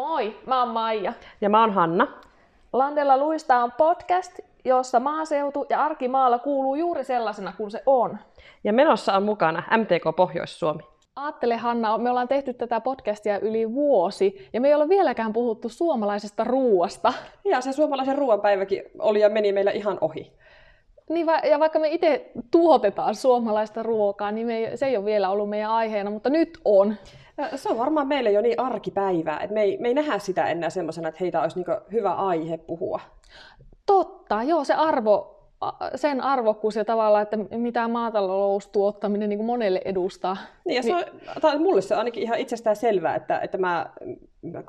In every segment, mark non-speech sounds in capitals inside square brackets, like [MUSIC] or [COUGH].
Moi, mä oon Maija. Ja mä oon Hanna. Landella luista on podcast, jossa maaseutu ja arkimaalla kuuluu juuri sellaisena kuin se on. Ja menossa on mukana MTK Pohjois-Suomi. Aattele Hanna, me ollaan tehty tätä podcastia yli vuosi ja me ei ole vieläkään puhuttu suomalaisesta ruuasta. Ja se suomalaisen ruoanpäiväkin oli ja meni meillä ihan ohi. Niin va- ja vaikka me itse tuotetaan suomalaista ruokaa, niin me ei, se ei ole vielä ollut meidän aiheena, mutta nyt on. Se on varmaan meille jo niin arkipäivää, että me ei, me ei nähdä sitä enää semmoisena, että heitä olisi niin hyvä aihe puhua. Totta, joo, se arvo, sen arvokkuus ja tavallaan, että mitä maataloustuottaminen niin kuin monelle edustaa. Niin, ja se on, tai mulle se on ainakin ihan itsestään selvää, että, että mä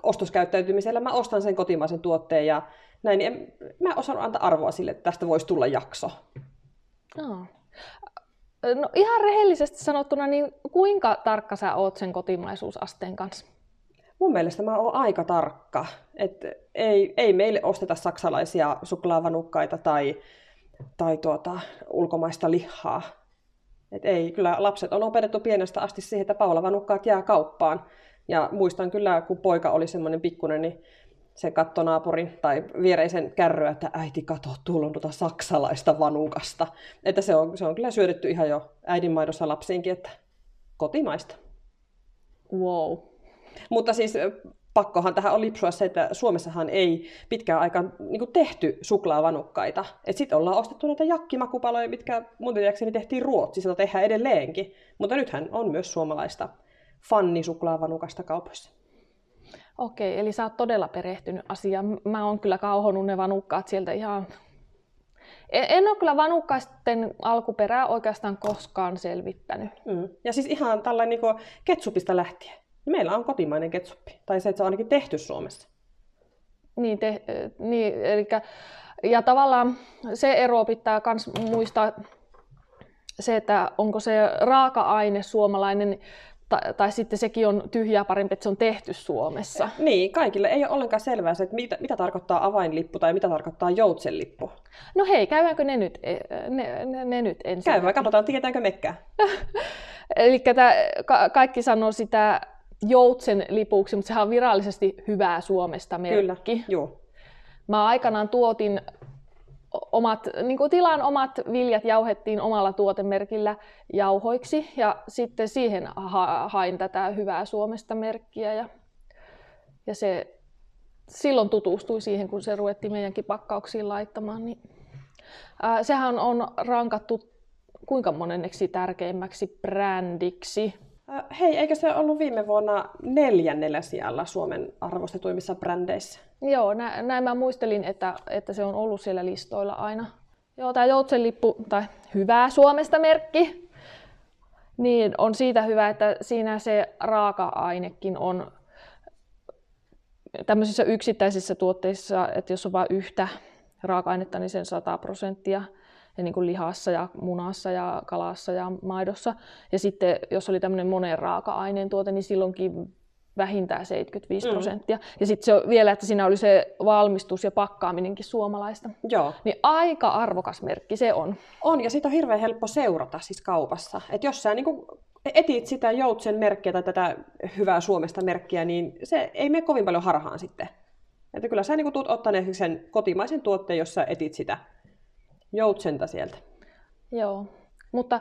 ostoskäyttäytymisellä mä ostan sen kotimaisen tuotteen ja näin, niin en, mä en osannut antaa arvoa sille, että tästä voisi tulla jakso. No. No ihan rehellisesti sanottuna, niin kuinka tarkka sä oot sen kotimaisuusasteen kanssa? Mun mielestä mä oon aika tarkka. Et ei, ei meille osteta saksalaisia suklaavanukkaita tai, tai tuota, ulkomaista lihaa. Et ei, kyllä lapset on opetettu pienestä asti siihen, että paulavanukkaat jää kauppaan. Ja muistan kyllä, kun poika oli semmoinen pikkunen, niin se katto naapurin tai viereisen kärryä, että äiti kato, tuolla on tuota saksalaista vanukasta. Että se on, se on kyllä syötetty ihan jo äidinmaidossa lapsiinkin, että kotimaista. Wow. Mutta siis pakkohan tähän on lipsua se, että Suomessahan ei pitkään aikaan niin tehty suklaavanukkaita. Sitten ollaan ostettu näitä jakkimakupaloja, mitkä mun tiedäkseni tehtiin Ruotsissa, jota tehdään edelleenkin. Mutta nythän on myös suomalaista fannisuklaavanukasta kaupoissa. Okei, eli sä oot todella perehtynyt asiaan. Mä oon kyllä kauhonut ne vanukkaat sieltä ihan... En, en ole kyllä vanukkaisten alkuperää oikeastaan koskaan selvittänyt. Mm. Ja siis ihan tällainen niin ketsupista lähtien. Meillä on kotimainen ketsuppi, tai se, että se on ainakin tehty Suomessa. Niin, te, niin eli, ja tavallaan se ero pitää myös muistaa, se, että onko se raaka-aine suomalainen tai, tai sitten sekin on tyhjää parempi, että se on tehty Suomessa. Niin, kaikille ei ole ollenkaan selvää se, että mitä, mitä tarkoittaa avainlippu tai mitä tarkoittaa joutsenlippu. No hei, käydäänkö ne nyt, e, ne, ne, ne nyt ensin? Käy, katsotaan, tietäänkö mekkää. [LAUGHS] Eli ka- kaikki sanoo sitä joutsen lipuksi, mutta sehän on virallisesti hyvää Suomesta merkki. Kyllä, joo. Mä aikanaan tuotin omat, niin kuin tilan omat viljat jauhettiin omalla tuotemerkillä jauhoiksi ja sitten siihen ha- hain tätä hyvää Suomesta merkkiä ja, ja se silloin tutustui siihen, kun se ruvettiin meidänkin pakkauksiin laittamaan. Niin, ää, sehän on rankattu kuinka monenneksi tärkeimmäksi brändiksi Hei, eikö se ollut viime vuonna neljännellä sijalla Suomen arvostetuimmissa brändeissä? Joo, nä- näin mä muistelin, että, että se on ollut siellä listoilla aina. Joo, tämä Joutsenlippu, tai hyvää Suomesta merkki, niin on siitä hyvä, että siinä se raaka-ainekin on tämmöisissä yksittäisissä tuotteissa, että jos on vain yhtä raaka-ainetta, niin sen 100 prosenttia ja niin kuin lihassa ja munassa ja kalassa ja maidossa. Ja sitten jos oli tämmöinen monen raaka-aineen tuote, niin silloinkin vähintään 75 mm. prosenttia. Ja sitten se on vielä, että siinä oli se valmistus ja pakkaaminenkin suomalaista. Joo. Niin aika arvokas merkki se on. On, ja sitä on hirveän helppo seurata siis kaupassa. Että jos sä niin etit sitä joutsen merkkiä tai tätä hyvää Suomesta merkkiä, niin se ei mene kovin paljon harhaan sitten. Että kyllä sä niin tulet ottaneeksi sen kotimaisen tuotteen, jos sä etit sitä joutsenta sieltä. Joo, mutta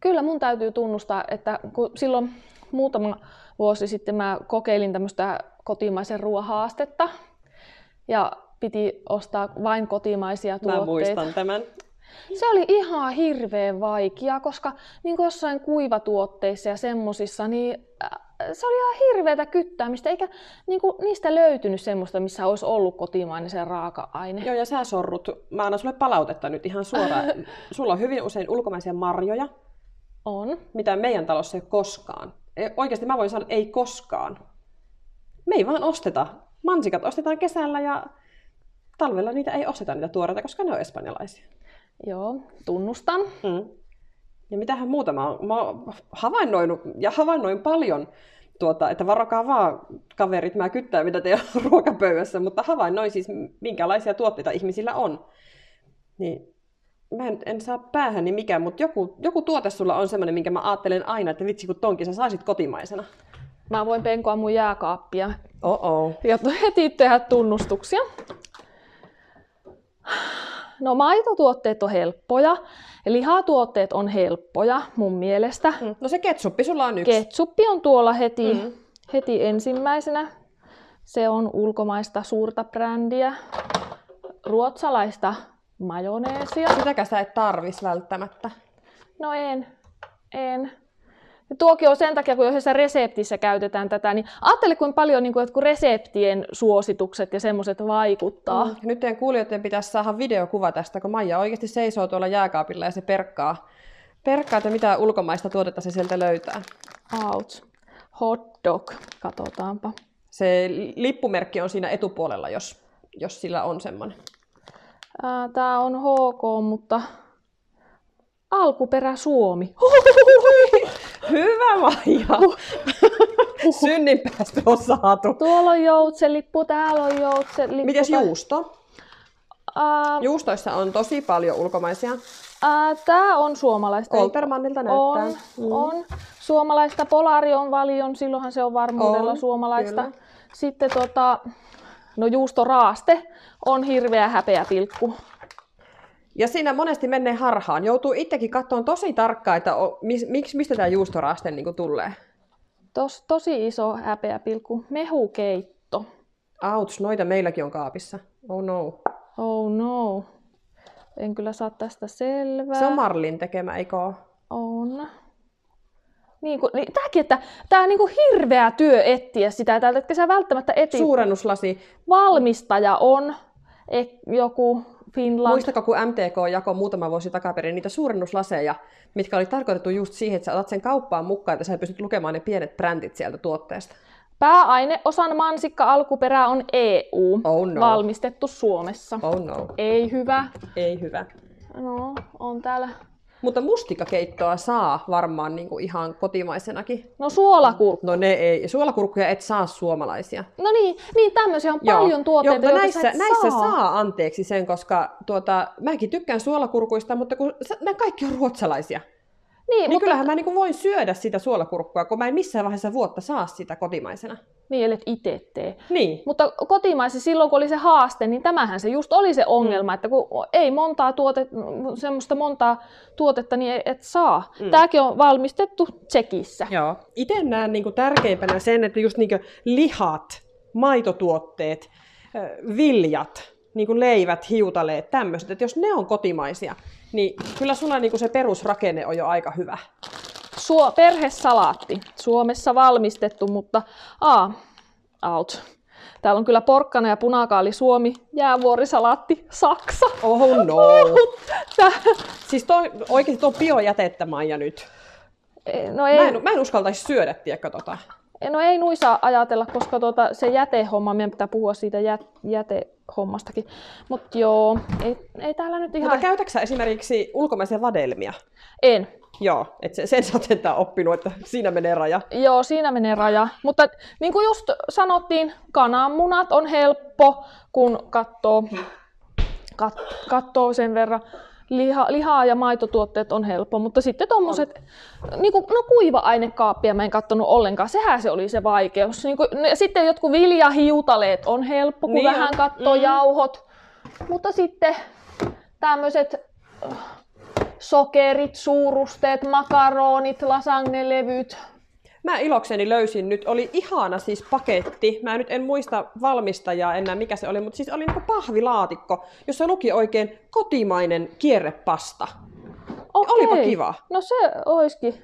kyllä mun täytyy tunnustaa, että kun silloin muutama vuosi sitten mä kokeilin tämmöistä kotimaisen ruohaastetta ja piti ostaa vain kotimaisia tuotteita. Mä muistan tämän. Se oli ihan hirveän vaikea, koska niin kuin jossain kuivatuotteissa ja semmosissa, niin se oli ihan hirveätä kyttäämistä, eikä niin kuin, niistä löytynyt semmoista, missä olisi ollut kotimainen se raaka-aine. Joo, ja sä sorrut. Mä annan sulle palautetta nyt ihan suoraan. [LAUGHS] Sulla on hyvin usein ulkomaisia marjoja. On. Mitä meidän talossa ei koskaan. E, oikeasti mä voin sanoa, että ei koskaan. Me ei vaan osteta. Mansikat ostetaan kesällä ja talvella niitä ei osteta niitä tuoreita, koska ne on espanjalaisia. Joo, tunnustan. Mm. Ja mitähän muuta mä oon, mä oon havainnoinut ja havainnoin paljon, tuota, että varokaa vaan kaverit, mä kyttää mitä teillä on [LAUGHS] ruokapöydässä, mutta havainnoin siis minkälaisia tuotteita ihmisillä on. Niin mä en, en saa päähän niin mikään, mutta joku, joku tuote sulla on semmoinen, minkä mä ajattelen aina, että vitsi kun tonkin sä saisit kotimaisena. Mä voin penkoa mun jääkaappia. Oh-oh. Ja heti tehdä tunnustuksia. No maitotuotteet on helppoja, lihatuotteet on helppoja mun mielestä. Mm. No se ketsuppi sulla on yksi. Ketsuppi on tuolla heti, mm. heti ensimmäisenä. Se on ulkomaista suurta brändiä. Ruotsalaista majoneesia. Sitäkään sä et tarvis välttämättä. No en, en. Ja tuokin on sen takia, kun yhdessä reseptissä käytetään tätä, niin ajattele, kuinka paljon niin kuin, jotkut reseptien suositukset ja semmoiset vaikuttaa. Mm. Nyt teidän kuulijoiden pitäisi saada videokuva tästä, kun Maija oikeasti seisoo tuolla jääkaapilla ja se perkkaa, perkkaa että mitä ulkomaista tuotetta se sieltä löytää. Ouch. Hot dog. Katsotaanpa. Se lippumerkki on siinä etupuolella, jos, jos sillä on semmoinen. Tämä on HK, mutta alkuperä Suomi. [LAUGHS] Hyvä Maija! [LAUGHS] Synninpäästö on saatu. Tuolla on joutsenlippu, täällä on joutsenlippu. Mites juusto? Uh, Juustoissa on tosi paljon ulkomaisia. uh, Tämä on suomalaista. Koltermannilta näyttää. On, Mm. on. Suomalaista Polarion valion, silloinhan se on varmuudella On, suomalaista. kyllä. Sitten tota, no juustoraaste on hirveä häpeä pilkku. Ja siinä monesti menee harhaan. Joutuu itsekin katsomaan tosi tarkkaan, että o, mis, miksi, mistä tämä juustoraste niin tulee. Tos, tosi iso häpeä pilkku. Mehukeitto. Ouch, noita meilläkin on kaapissa. Oh no. Oh no. En kyllä saa tästä selvää. Se on Marlin tekemä, eikö? On. Niin kuin, niin, tämäkin, että tämä on niin kuin hirveä työ etsiä sitä täältä, etkä sä välttämättä eti. Suurennuslasi. Valmistaja on e, joku Finland. Muistako, kun MTK jakoi muutama vuosi takaperin niitä suurennuslaseja, mitkä oli tarkoitettu just siihen, että sä otat sen kauppaan mukaan, että sä pystyt lukemaan ne pienet brändit sieltä tuotteesta. Pääaineosan mansikka alkuperä on EU, Oh no. valmistettu Suomessa. Oh no. Ei hyvä. Ei hyvä. No, on täällä. Mutta mustikakeittoa saa varmaan niin kuin ihan kotimaisenakin. No suolakurkku. No ne ei. Suolakurkkuja et saa suomalaisia. No niin, niin tämmöisiä on paljon tuotteita, Joo, näissä, sä näissä saa. saa. anteeksi sen, koska tuota, mäkin tykkään suolakurkuista, mutta kun nämä kaikki on ruotsalaisia. Niin, Niin mutta, kyllähän mä niin voin syödä sitä suolakurkkua, kun mä en missään vaiheessa vuotta saa sitä kotimaisena. niin, ellet itse tee. Niin. Mutta kotimaisessa silloin, kun oli se haaste, niin tämähän se just oli se Mm. ongelma, että kun ei montaa tuote, semmoista montaa tuotetta, niin et- et saa. Mm. Tämäkin on valmistettu Tsekissä. Joo. Itse näen niin tärkeimpänä sen, että just niin lihat, maitotuotteet, viljat, niin kuin leivät, hiutaleet, tämmöiset, että jos ne on kotimaisia, niin kyllä sulla niin se perusrakenne on jo aika hyvä. Suo, perhesalaatti. Suomessa valmistettu, mutta aa, out. Täällä on kyllä porkkana ja punakaali Suomi, jäävuorisalaatti Saksa. Oh no! Siis toi, oikeasti tuo biojätettä, Maija, nyt. no, Mä ei, en, mä en uskaltaisi syödä, tiedätkö, tota. No ei nui saa ajatella, koska tuota, se jätehomma, meidän pitää puhua siitä jät, jätehommastakin. Mutta joo, ei, ei täällä nyt ihan... Mutta käytätkö esimerkiksi ulkomaisia vadelmia? En. Joo, että sen, sen sä oot sentään oppinut, että siinä menee raja. Joo, siinä menee raja. Mutta niin kuin just sanottiin, kananmunat on helppo, kun katsoo, kat, katsoo sen verran. Liha, lihaa ja maitotuotteet on helppo, mutta sitten tuommoiset, niin kuin, no kuiva-ainekaappia mä en katsonut ollenkaan, sehän se oli se vaikeus. Niin kuin, ne, sitten jotkut viljahiutaleet on helppo, kun Niin vähän katsoo Mm. jauhot. Mutta sitten tämmöiset sokerit, suurusteet, makaronit, lasagnelevyt, Mä ilokseni löysin nyt, oli ihana siis paketti. Mä nyt en muista valmistajaa enää mikä se oli, mutta siis oli niinku pahvilaatikko, jossa luki oikein kotimainen kierrepasta. Okei. Olipa kiva. No se olisikin.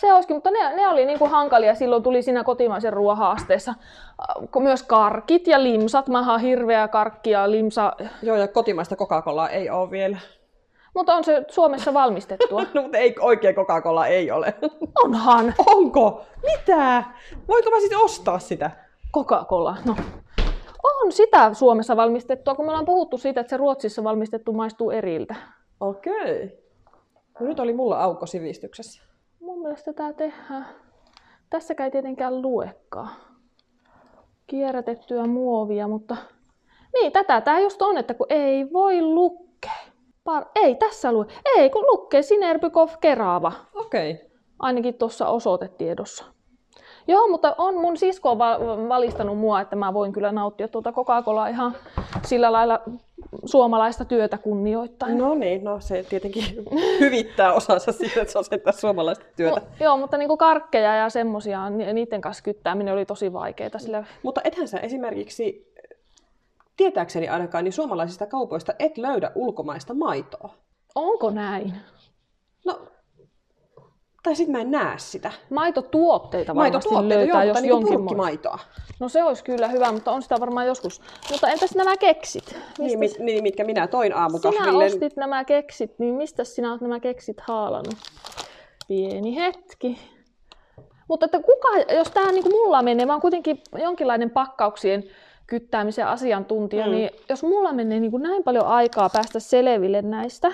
Se olisikin, mutta ne, ne oli niinku hankalia. Silloin tuli siinä kotimaisen ruoan haasteessa äh, myös karkit ja limsat. Mä hirveä karkki ja limsa, Joo, ja kotimaista Coca-Colaa ei ole vielä. Mutta on se Suomessa valmistettua. [LAUGHS] No, mutta ei, oikein Coca-Cola ei ole. [LAUGHS] Onhan Onko? Mitä? Voinko mä sitten ostaa sitä? Coca-Cola. No. On sitä Suomessa valmistettua, kun me ollaan puhuttu siitä, että se Ruotsissa valmistettu maistuu eriltä. Okei. No nyt oli mulla aukko sivistyksessä. Mun mielestä tää tehdään. Tässäkään ei tietenkään luekaan. Kierrätettyä muovia, mutta... Niin, tätä tää just on, että kun ei voi lukea. Par... Ei tässä lue. Ei, kun lukee Sinerbykov Kerava. Okei. Ainakin tuossa osoitetiedossa. Joo, mutta on mun sisko on valistanut mua, että mä voin kyllä nauttia tuota Coca-Colaa ihan sillä lailla suomalaista työtä kunnioittain. No niin, no se tietenkin [LAUGHS] hyvittää osansa siitä, että se sitä suomalaista työtä. No, joo, mutta niinku karkkeja ja semmosia, niiden kanssa kyttääminen oli tosi vaikeaa. Sillä... Mutta ethän sä esimerkiksi, tietääkseni ainakaan, niin suomalaisista kaupoista et löydä ulkomaista maitoa. Onko näin? No tai sitten mä en näe sitä. Maitotuotteita varmasti Maitotuotteita, löytää, joo, jos niin jonkin maitoa. No se olisi kyllä hyvä, mutta on sitä varmaan joskus. Mutta entäs nämä keksit? Niin, mit, niin, mitkä minä toin aamukahville. Sinä ostit nämä keksit, niin mistä sinä olet nämä keksit haalannut? Pieni hetki. Mutta että kuka, jos tämä niin mulla menee, mä oon kuitenkin jonkinlainen pakkauksien kyttäämisen asiantuntija, mm. niin jos mulla menee niin näin paljon aikaa päästä selville näistä,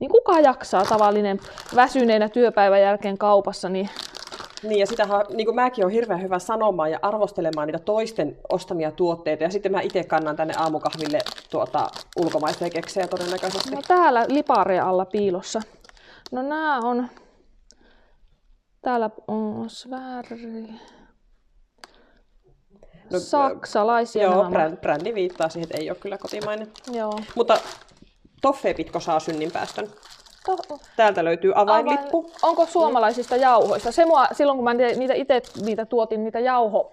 niin kuka jaksaa tavallinen väsyneenä työpäivän jälkeen kaupassa, niin niin ja sitähän, niin kuin mäkin olen hirveän hyvä sanomaan ja arvostelemaan niitä toisten ostamia tuotteita. Ja sitten mä itse kannan tänne aamukahville tuota, ulkomaisia keksejä todennäköisesti. No täällä lipare alla piilossa. No nämä on... Täällä on Sverri. No, Saksalaisia Joo, nämä. brändi viittaa siihen, että ei ole kyllä kotimainen. Joo. Mutta Toffee-pitko saa synninpäästön? To- Täältä löytyy avainlippu. Avain... Onko suomalaisista jauhoista? Se mua, silloin kun mä niitä itse niitä tuotin, niitä jauho,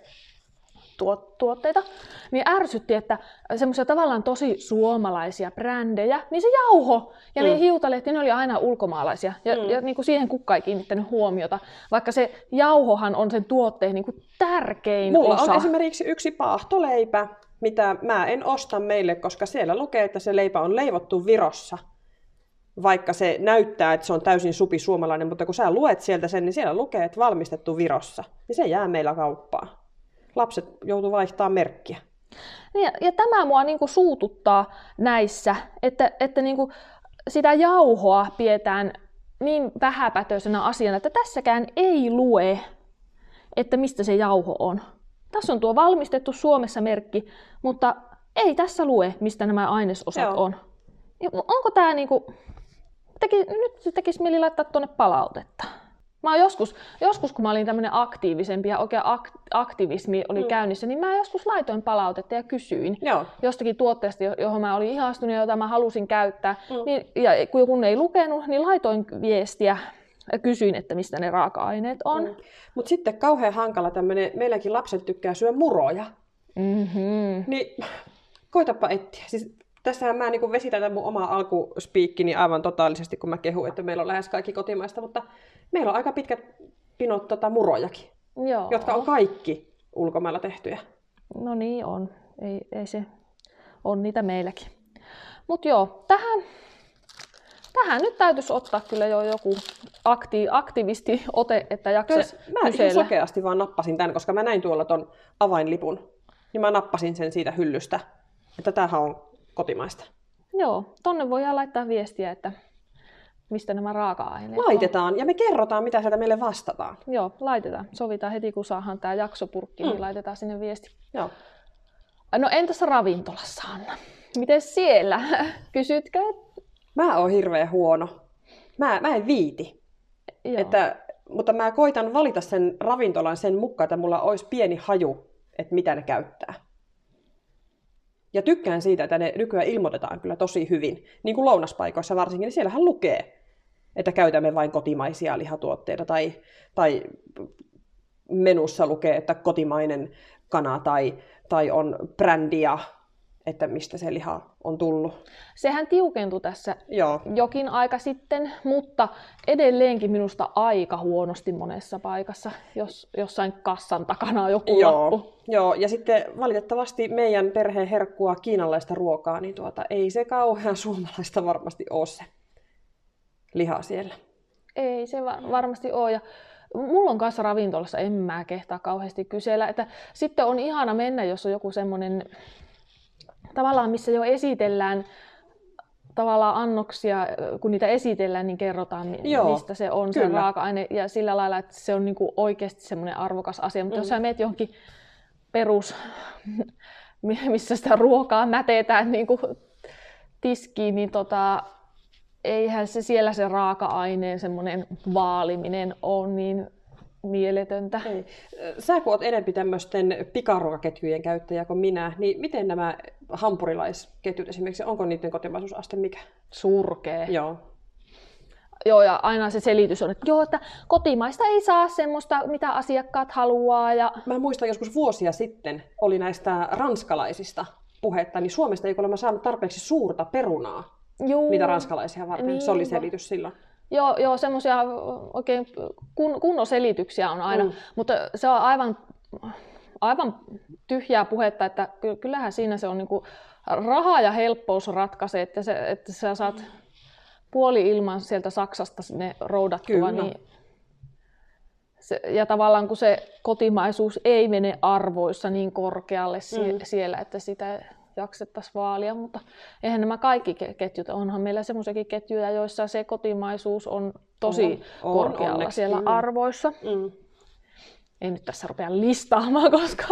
tuotteita, niin ärsytti, että semmoisia tavallaan tosi suomalaisia brändejä, niin se jauho ja mm. ne hiutalehti, ne oli aina ulkomaalaisia. Ja, mm. ja niin kuin siihen kukka ei kiinnittänyt huomiota, vaikka se jauhohan on sen tuotteen niin kuin tärkein Mulla osa. on esimerkiksi yksi paahtoleipä, mitä mä en osta meille, koska siellä lukee, että se leipä on leivottu Virossa. Vaikka se näyttää, että se on täysin supi suomalainen, mutta kun sä luet sieltä sen, niin siellä lukee, että valmistettu Virossa. Niin se jää meillä kauppaan. Lapset joutuu vaihtaa merkkiä. Ja, ja tämä mua niinku suututtaa näissä, että, että niinku sitä jauhoa pidetään niin vähäpätöisenä asiana, että tässäkään ei lue, että mistä se jauho on. Tässä on tuo valmistettu Suomessa merkki, mutta ei tässä lue, mistä nämä ainesosat Joo. on. Onko tämä niinku... Teki, nyt tekisi mieli laittaa tuonne palautetta. Mä oon joskus, joskus, kun mä olin tämmöinen aktiivisempi ja oikein ak- aktivismi oli mm. käynnissä, niin mä joskus laitoin palautetta ja kysyin Joo. jostakin tuotteesta, johon mä olin ihastunut ja jota mä halusin käyttää. Mm. Niin, ja kun ei lukenut, niin laitoin viestiä ja kysyin, että mistä ne raaka-aineet on. Mm. Mutta sitten kauhean hankala tämmöinen, meilläkin lapset tykkää syö muroja. Mm-hmm. Niin koitapa etsiä. Siis tässähän mä niin vesitän mun oma alkuspiikkini aivan totaalisesti, kun mä kehun, että meillä on lähes kaikki kotimaista, mutta meillä on aika pitkät pinot tota, murojakin, Joo. jotka on kaikki ulkomailla tehtyjä. No niin on, ei, ei se, on niitä meilläkin. Mutta joo, tähän tähän nyt täytyisi ottaa kyllä jo joku akti, aktivisti ote, että jaksaisi Mä ihan sokeasti vaan nappasin tämän, koska mä näin tuolla ton avainlipun. Niin mä nappasin sen siitä hyllystä, että tämähän on kotimaista. Joo, tonne voidaan laittaa viestiä, että mistä nämä raaka-aineet Laitetaan, on. ja me kerrotaan, mitä sieltä meille vastataan. Joo, laitetaan. Sovitaan heti, kun saadaan tämä jaksopurkki, niin mm. niin laitetaan sinne viesti. Joo. No entäs ravintolassa, Anna? Miten siellä? [LAUGHS] Kysytkö, Mä oon hirveän huono. Mä, mä en viiti. Joo. Että, mutta mä koitan valita sen ravintolan sen mukaan, että mulla olisi pieni haju, että mitä ne käyttää. Ja tykkään siitä, että ne nykyään ilmoitetaan kyllä tosi hyvin. Niin kuin lounaspaikoissa varsinkin, niin siellähän lukee, että käytämme vain kotimaisia lihatuotteita. Tai, tai menussa lukee, että kotimainen kana tai, tai on brändiä että mistä se liha on tullut. Sehän tiukentui tässä Joo. jokin aika sitten, mutta edelleenkin minusta aika huonosti monessa paikassa, jos jossain kassan takana on joku Joo. lappu. Joo, ja sitten valitettavasti meidän perheen herkkua kiinalaista ruokaa, niin tuota, ei se kauhean suomalaista varmasti ole se liha siellä. Ei se varmasti ole. Ja mulla on kanssa ravintolassa, en mä kehtaa kauheasti kysellä. Että sitten on ihana mennä, jos on joku semmoinen tavallaan missä jo esitellään tavallaan annoksia, kun niitä esitellään, niin kerrotaan, Joo, mistä se on kyllä. se raaka-aine, ja sillä lailla, että se on niinku oikeasti semmoinen arvokas asia. Mutta mm. jos sä meet johonkin perus, missä sitä ruokaa mätetään niin kuin tiskiin, niin tota, eihän se siellä se raaka-aineen semmoinen vaaliminen ole niin mieletöntä. Ei. Sä kun oot enempi tämmöisten pikaruokaketjujen käyttäjä kuin minä, niin miten nämä hampurilaisketjut esimerkiksi, onko niiden kotimaisuusaste mikä? Surkee. Joo. Joo, ja aina se selitys on, että joo, että kotimaista ei saa semmoista, mitä asiakkaat haluaa. Ja... Mä muistan joskus vuosia sitten oli näistä ranskalaisista puhetta, niin Suomesta ei kuulemma saanut tarpeeksi suurta perunaa, Juu. mitä ranskalaisia varten. Niin, se oli selitys silloin. Joo, joo semmoisia oikein kun, kunnon selityksiä on aina, Mm. mm. mutta se on aivan, aivan tyhjää puhetta, että ky- kyllähän siinä se on niinku raha ja helppous ratkaisee, että, se, että sä saat puoli ilman sieltä Saksasta sinne roudattua, Kyllä. niin se, ja tavallaan kun se kotimaisuus ei mene arvoissa niin korkealle sie, Mm. siellä, että sitä jaksettaisiin vaalia, mutta eihän nämä kaikki ke- ketjut, onhan meillä semmoisiakin ketjuja, joissa se kotimaisuus on tosi On, on, korkealla onneksi, siellä kyllä. arvoissa. Mm. Ei nyt tässä rupea listaamaan, [LAUGHS] koska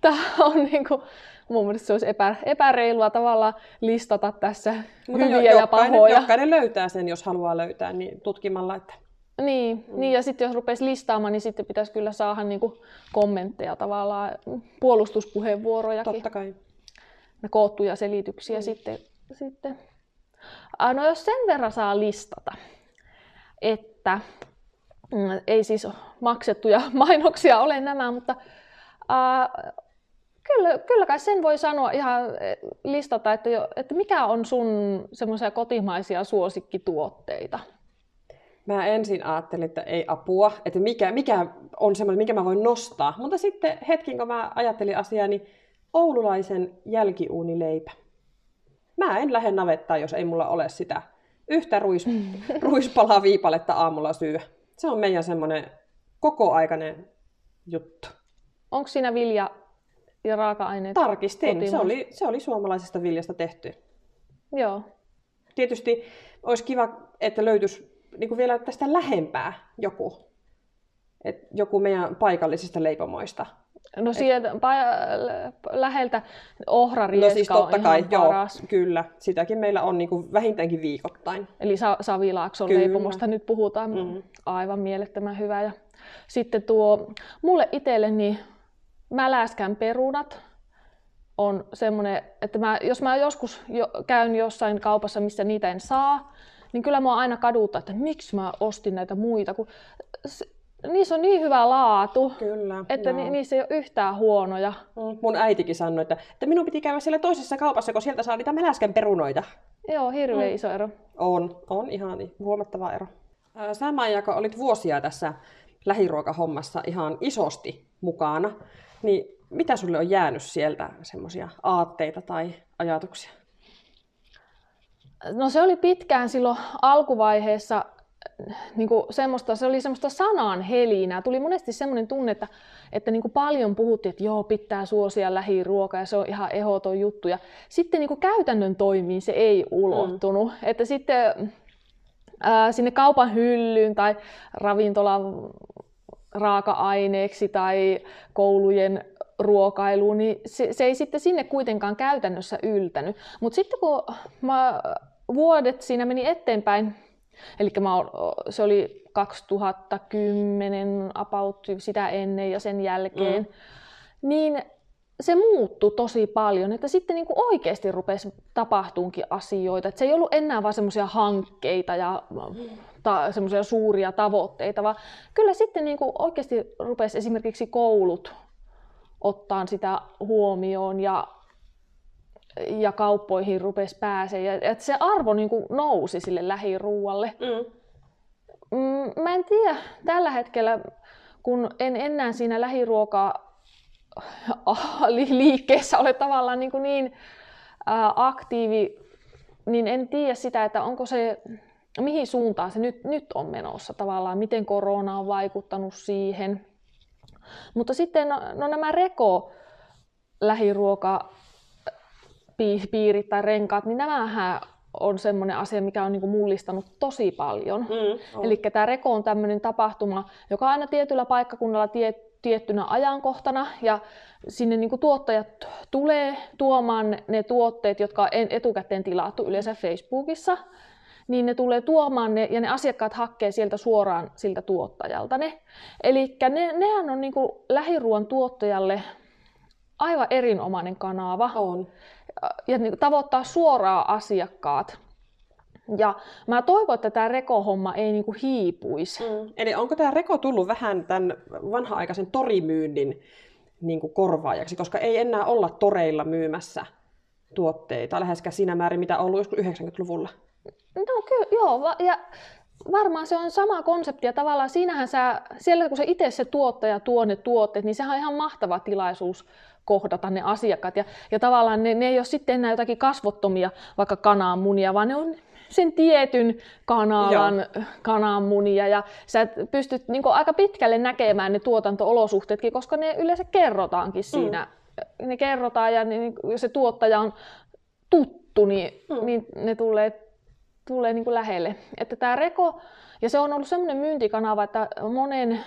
tämä on niinku, mun mielestä se olisi epä, epäreilua tavallaan listata tässä Mutta hyviä jo- ja pahoja. Jokainen löytää sen, jos haluaa löytää, niin tutkimalla, että Niin, mm. niin, ja sitten jos rupeisi listaamaan, niin sitten pitäisi kyllä saada niinku kommentteja tavallaan, puolustuspuheenvuorojakin, totta kai. Ja koottuja selityksiä mm. sitten, sitten. Ah, No jos sen verran saa listata, että mm, ei siis maksettuja [LAUGHS] mainoksia ole nämä, mutta äh, kyllä, kyllä kai sen voi sanoa ihan eh, listata, että, jo, että mikä on sun semmoisia kotimaisia suosikkituotteita. Mä ensin ajattelin, että ei apua, että mikä, mikä on semmoinen, mikä mä voin nostaa. Mutta sitten hetkin, kun mä ajattelin asiaa, niin oululaisen jälkiuunileipä. Mä en lähde navettaan, jos ei mulla ole sitä yhtä ruis, [LAUGHS] ruispalaa viipaletta aamulla syö. Se on meidän semmoinen kokoaikainen juttu. Onko siinä vilja ja raaka-aineet? Tarkistin, se oli, se oli suomalaisesta viljasta tehty. Joo. Tietysti olisi kiva, että löytyisi niin kuin vielä tästä lähempää joku. Et joku meidän paikallisista leipomoista. No sieltä pa- läheltä ohrarieska No siis totta on kai, ihan joo, paras. kyllä. Sitäkin meillä on niin kuin vähintäänkin viikoittain. Eli Sa- Savilaakson Kyllä. leipomosta nyt puhutaan. Mhm. Aivan mielettömän hyvä. Ja sitten tuo, mulle itselleni mäläskän perunat on semmoinen, että mä, jos mä joskus jo, käyn jossain kaupassa, missä niitä en saa, niin kyllä mä aina kaduttaa, että miksi mä ostin näitä muita, kun niissä on niin hyvä laatu, Kyllä. että joo. ni, niissä ei ole yhtään huonoja. Mm, Mun äitikin sanoi, että, että minun piti käydä siellä toisessa kaupassa, kun sieltä saa niitä mäläskän perunoita. Joo, hirveän Mm. iso ero. On, on ihan huomattava ero. Sä Maija, kun olit vuosia tässä lähiruokahommassa ihan isosti mukana, niin mitä sulle on jäänyt sieltä semmoisia aatteita tai ajatuksia? No se oli pitkään silloin alkuvaiheessa niin kuin semmoista, se oli semmoista sanan helinää. Tuli monesti semmoinen tunne, että, että niin kuin paljon puhuttiin, että joo, pitää suosia lähiruokaa ja se on ihan ehdoton juttu. Ja sitten niin kuin käytännön toimiin se ei ulottunut. Mm. Että sitten ää, sinne kaupan hyllyyn tai ravintolan raaka-aineeksi tai koulujen ruokailuun, niin se, se ei sitten sinne kuitenkaan käytännössä yltänyt. Mutta sitten kun mä, vuodet siinä meni eteenpäin, eli se oli 2010 about sitä ennen ja sen jälkeen, mm. niin se muuttui tosi paljon, että sitten niin kuin oikeasti rupesi tapahtuunkin asioita. Että se ei ollut enää vain semmoisia hankkeita ja ta, semmoisia suuria tavoitteita, vaan kyllä sitten niin kuin oikeasti rupesi esimerkiksi koulut ottaa sitä huomioon ja, ja kauppoihin rupesi pääsee. Ja, että se arvo niin kuin nousi sille lähiruualle. Mm. Mm, Mä en tiedä tällä hetkellä, kun en enää siinä lähiruokaa li- liikkeessä ole tavallaan niin, kuin niin ää, aktiivi, niin en tiedä sitä, että onko se, mihin suuntaan se nyt, nyt on menossa tavallaan, miten korona on vaikuttanut siihen. Mutta sitten no, no nämä reko lähiruoka piirit tai renkaat, niin nämähän on semmoinen asia, mikä on niin kuin mullistanut tosi paljon. Mm. Eli tämä reko on tämmöinen tapahtuma, joka on aina tietyllä paikkakunnalla tie, tiettynä ajankohtana, ja sinne niin kuin tuottajat tulee tuomaan ne tuotteet, jotka on en- etukäteen tilattu yleensä Facebookissa. niin ne tulee tuomaan ne, ja ne asiakkaat hakkee sieltä suoraan siltä tuottajalta ne. Eli ne, nehän on niin kuin lähiruoan tuottajalle aivan erinomainen kanava. On. Ja niin tavoittaa suoraan asiakkaat. Ja mä toivon, että tämä rekohomma ei niinku hiipuisi. Mm. Eli onko tämä reko tullut vähän tämän vanha-aikaisen torimyynnin niin kuin korvaajaksi, koska ei enää olla toreilla myymässä tuotteita läheskään siinä määrin, mitä on ollut joskus 90-luvulla? No kyllä, joo. Ja varmaan se on sama konsepti ja tavallaan siinähän sä, siellä kun se itse se tuottaja tuo ne tuotteet, niin sehän on ihan mahtava tilaisuus kohdata ne asiakkaat. Ja, ja tavallaan ne, ne ei ole sitten enää jotakin kasvottomia, vaikka kananmunia, vaan ne on sen tietyn kanalan kananmunia ja sä pystyt niin aika pitkälle näkemään ne tuotanto-olosuhteetkin, koska ne yleensä kerrotaankin siinä. Mm. Ne kerrotaan ja niin, jos se tuottaja on tuttu, niin, mm. niin ne tulee, tulee niin kuin lähelle. Että tämä Reko, ja se on ollut semmoinen myyntikanava, että monen,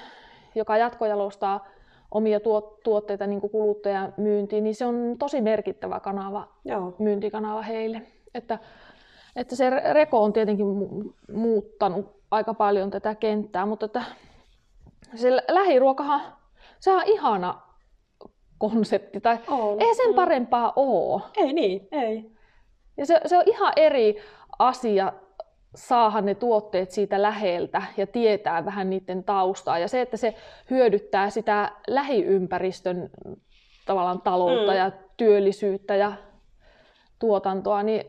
joka jatkojalostaa omia tuotteita niin kuin kuluttajan myyntiin, niin se on tosi merkittävä kanava, Joo. myyntikanava heille. Että että se reko on tietenkin muuttanut aika paljon tätä kenttää, mutta että se lähiruokahan, se on ihana konsepti, tai on, ei sen parempaa ole. Ei niin, ei. Ja se, se on ihan eri asia saada ne tuotteet siitä läheltä ja tietää vähän niiden taustaa. Ja se, että se hyödyttää sitä lähiympäristön tavallaan taloutta mm. ja työllisyyttä ja tuotantoa, niin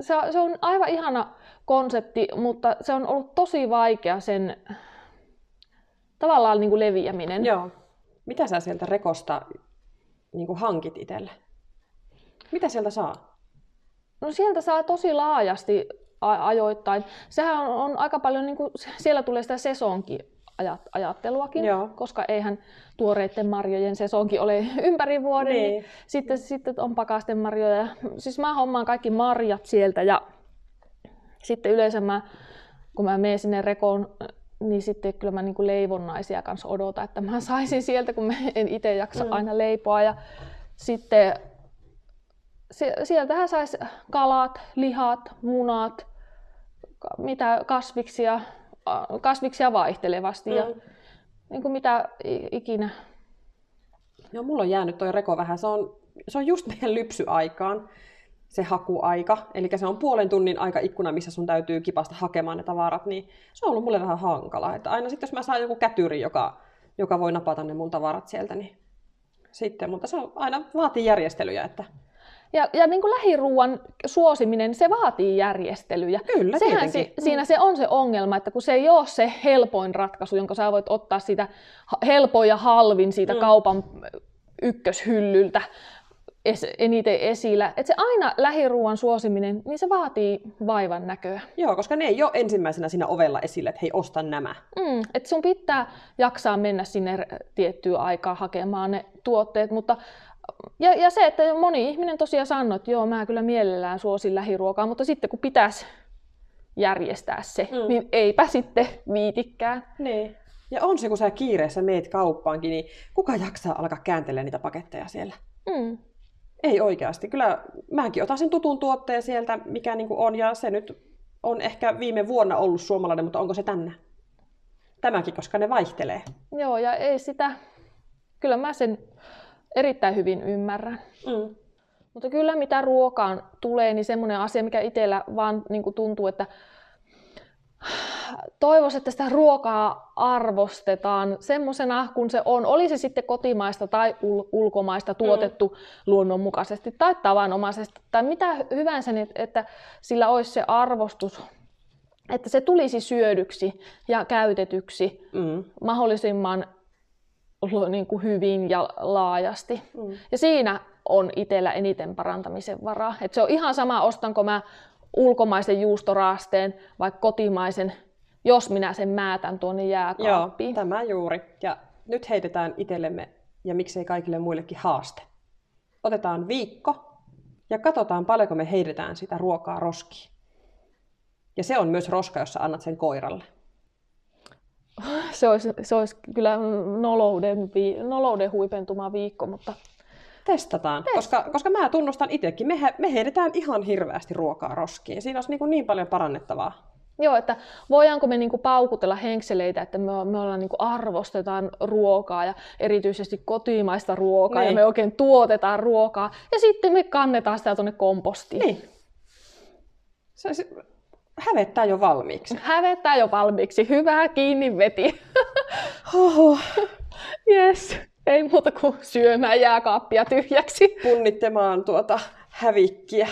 se, se on aivan ihana konsepti, mutta se on ollut tosi vaikea sen tavallaan niin kuin leviäminen. Joo. Mitä sä sieltä rekosta niin kuin hankit itselle? Mitä sieltä saa? No sieltä saa tosi laajasti ajoittain. Sehän on, on aika paljon, niin kuin, siellä tulee sitä sesonki ajatteluakin, Joo. koska eihän tuoreiden marjojen sesonki ole [LAUGHS] ympäri vuoden. Niin. Niin sitten, sitten on pakasten marjoja. Siis mä hommaan kaikki marjat sieltä ja sitten yleensä mä, kun mä menen sinne rekoon, niin sitten kyllä mä niin kuin leivonnaisia kanssa odotan, että mä saisin sieltä, kun mä en itse jaksa mm. aina leipoa. Ja sitten sieltähän saisi kalat, lihat, munat, mitä kasviksia, kasviksia vaihtelevasti mm. ja niin kuin mitä ikinä. Joo, mulla on jäänyt toi reko vähän. Se on, se on just meidän lypsyaikaan se hakuaika. Eli se on puolen tunnin aika ikkuna, missä sun täytyy kipasta hakemaan ne tavarat, niin se on ollut mulle vähän hankala. Että aina sitten, jos mä saan joku kätyri, joka, joka voi napata ne mun tavarat sieltä, niin sitten, mutta se on, aina vaatii järjestelyjä, että ja, ja niin kuin lähiruuan suosiminen, se vaatii järjestelyjä. Kyllä, Sehän si, siinä se on se ongelma, että kun se ei ole se helpoin ratkaisu, jonka sä voit ottaa siitä helpoin ja halvin siitä mm. kaupan ykköshyllyltä es, eniten esillä. Että se aina lähiruuan suosiminen, niin se vaatii vaivan näköä. Joo, koska ne ei ole ensimmäisenä siinä ovella esillä, että hei, osta nämä. Mm, että sun pitää jaksaa mennä sinne tiettyä aikaa hakemaan ne tuotteet, mutta ja, ja se, että moni ihminen tosiaan sanoo, että joo, mä kyllä mielellään suosin lähiruokaa, mutta sitten kun pitäisi järjestää se, mm. niin eipä sitten viitikään. Niin. Ja on se, kun sä kiireessä meet kauppaankin, niin kuka jaksaa alkaa kääntelemään niitä paketteja siellä? Mm. Ei oikeasti. Kyllä mäkin otan sen tutun tuotteen sieltä, mikä niin on, ja se nyt on ehkä viime vuonna ollut suomalainen, mutta onko se tänne? Tämäkin, koska ne vaihtelee. Joo, ja ei sitä... Kyllä mä sen erittäin hyvin ymmärrän. Mm. Mutta kyllä mitä ruokaan tulee, niin semmoinen asia, mikä itsellä vaan niin kuin tuntuu, että toivoisin, että sitä ruokaa arvostetaan semmoisena, kun se on. Oli se sitten kotimaista tai ul- ulkomaista tuotettu mm. luonnonmukaisesti tai tavanomaisesti tai mitä hyvänsä, niin että sillä olisi se arvostus, että se tulisi syödyksi ja käytetyksi mm. mahdollisimman niin kuin hyvin ja laajasti. Mm. Ja siinä on itsellä eniten parantamisen varaa. Et se on ihan sama, ostanko mä ulkomaisen juustoraasteen vai kotimaisen, jos minä sen määtän tuonne jääkaappiin. Joo, tämä juuri. Ja nyt heitetään itsellemme ja miksei kaikille muillekin haaste. Otetaan viikko ja katsotaan paljonko me heitetään sitä ruokaa roskiin. Ja se on myös roska, jos sä annat sen koiralle se olisi, se olisi kyllä nolouden, nolouden huipentuma viikko, mutta Testataan, koska, koska mä tunnustan itsekin, me, me heitetään ihan hirveästi ruokaa roskiin. Siinä olisi niin, kuin niin paljon parannettavaa. Joo, että voidaanko me niinku paukutella henkseleitä, että me, me ollaan niinku arvostetaan ruokaa ja erityisesti kotimaista ruokaa niin. ja me oikein tuotetaan ruokaa ja sitten me kannetaan sitä tuonne kompostiin. Niin. Se, se hävettää jo valmiiksi. Hävettää jo valmiiksi. Hyvää kiinni veti. [LAUGHS] Oho. yes. Ei muuta kuin syömään jääkaappia tyhjäksi. Punnittamaan tuota hävikkiä.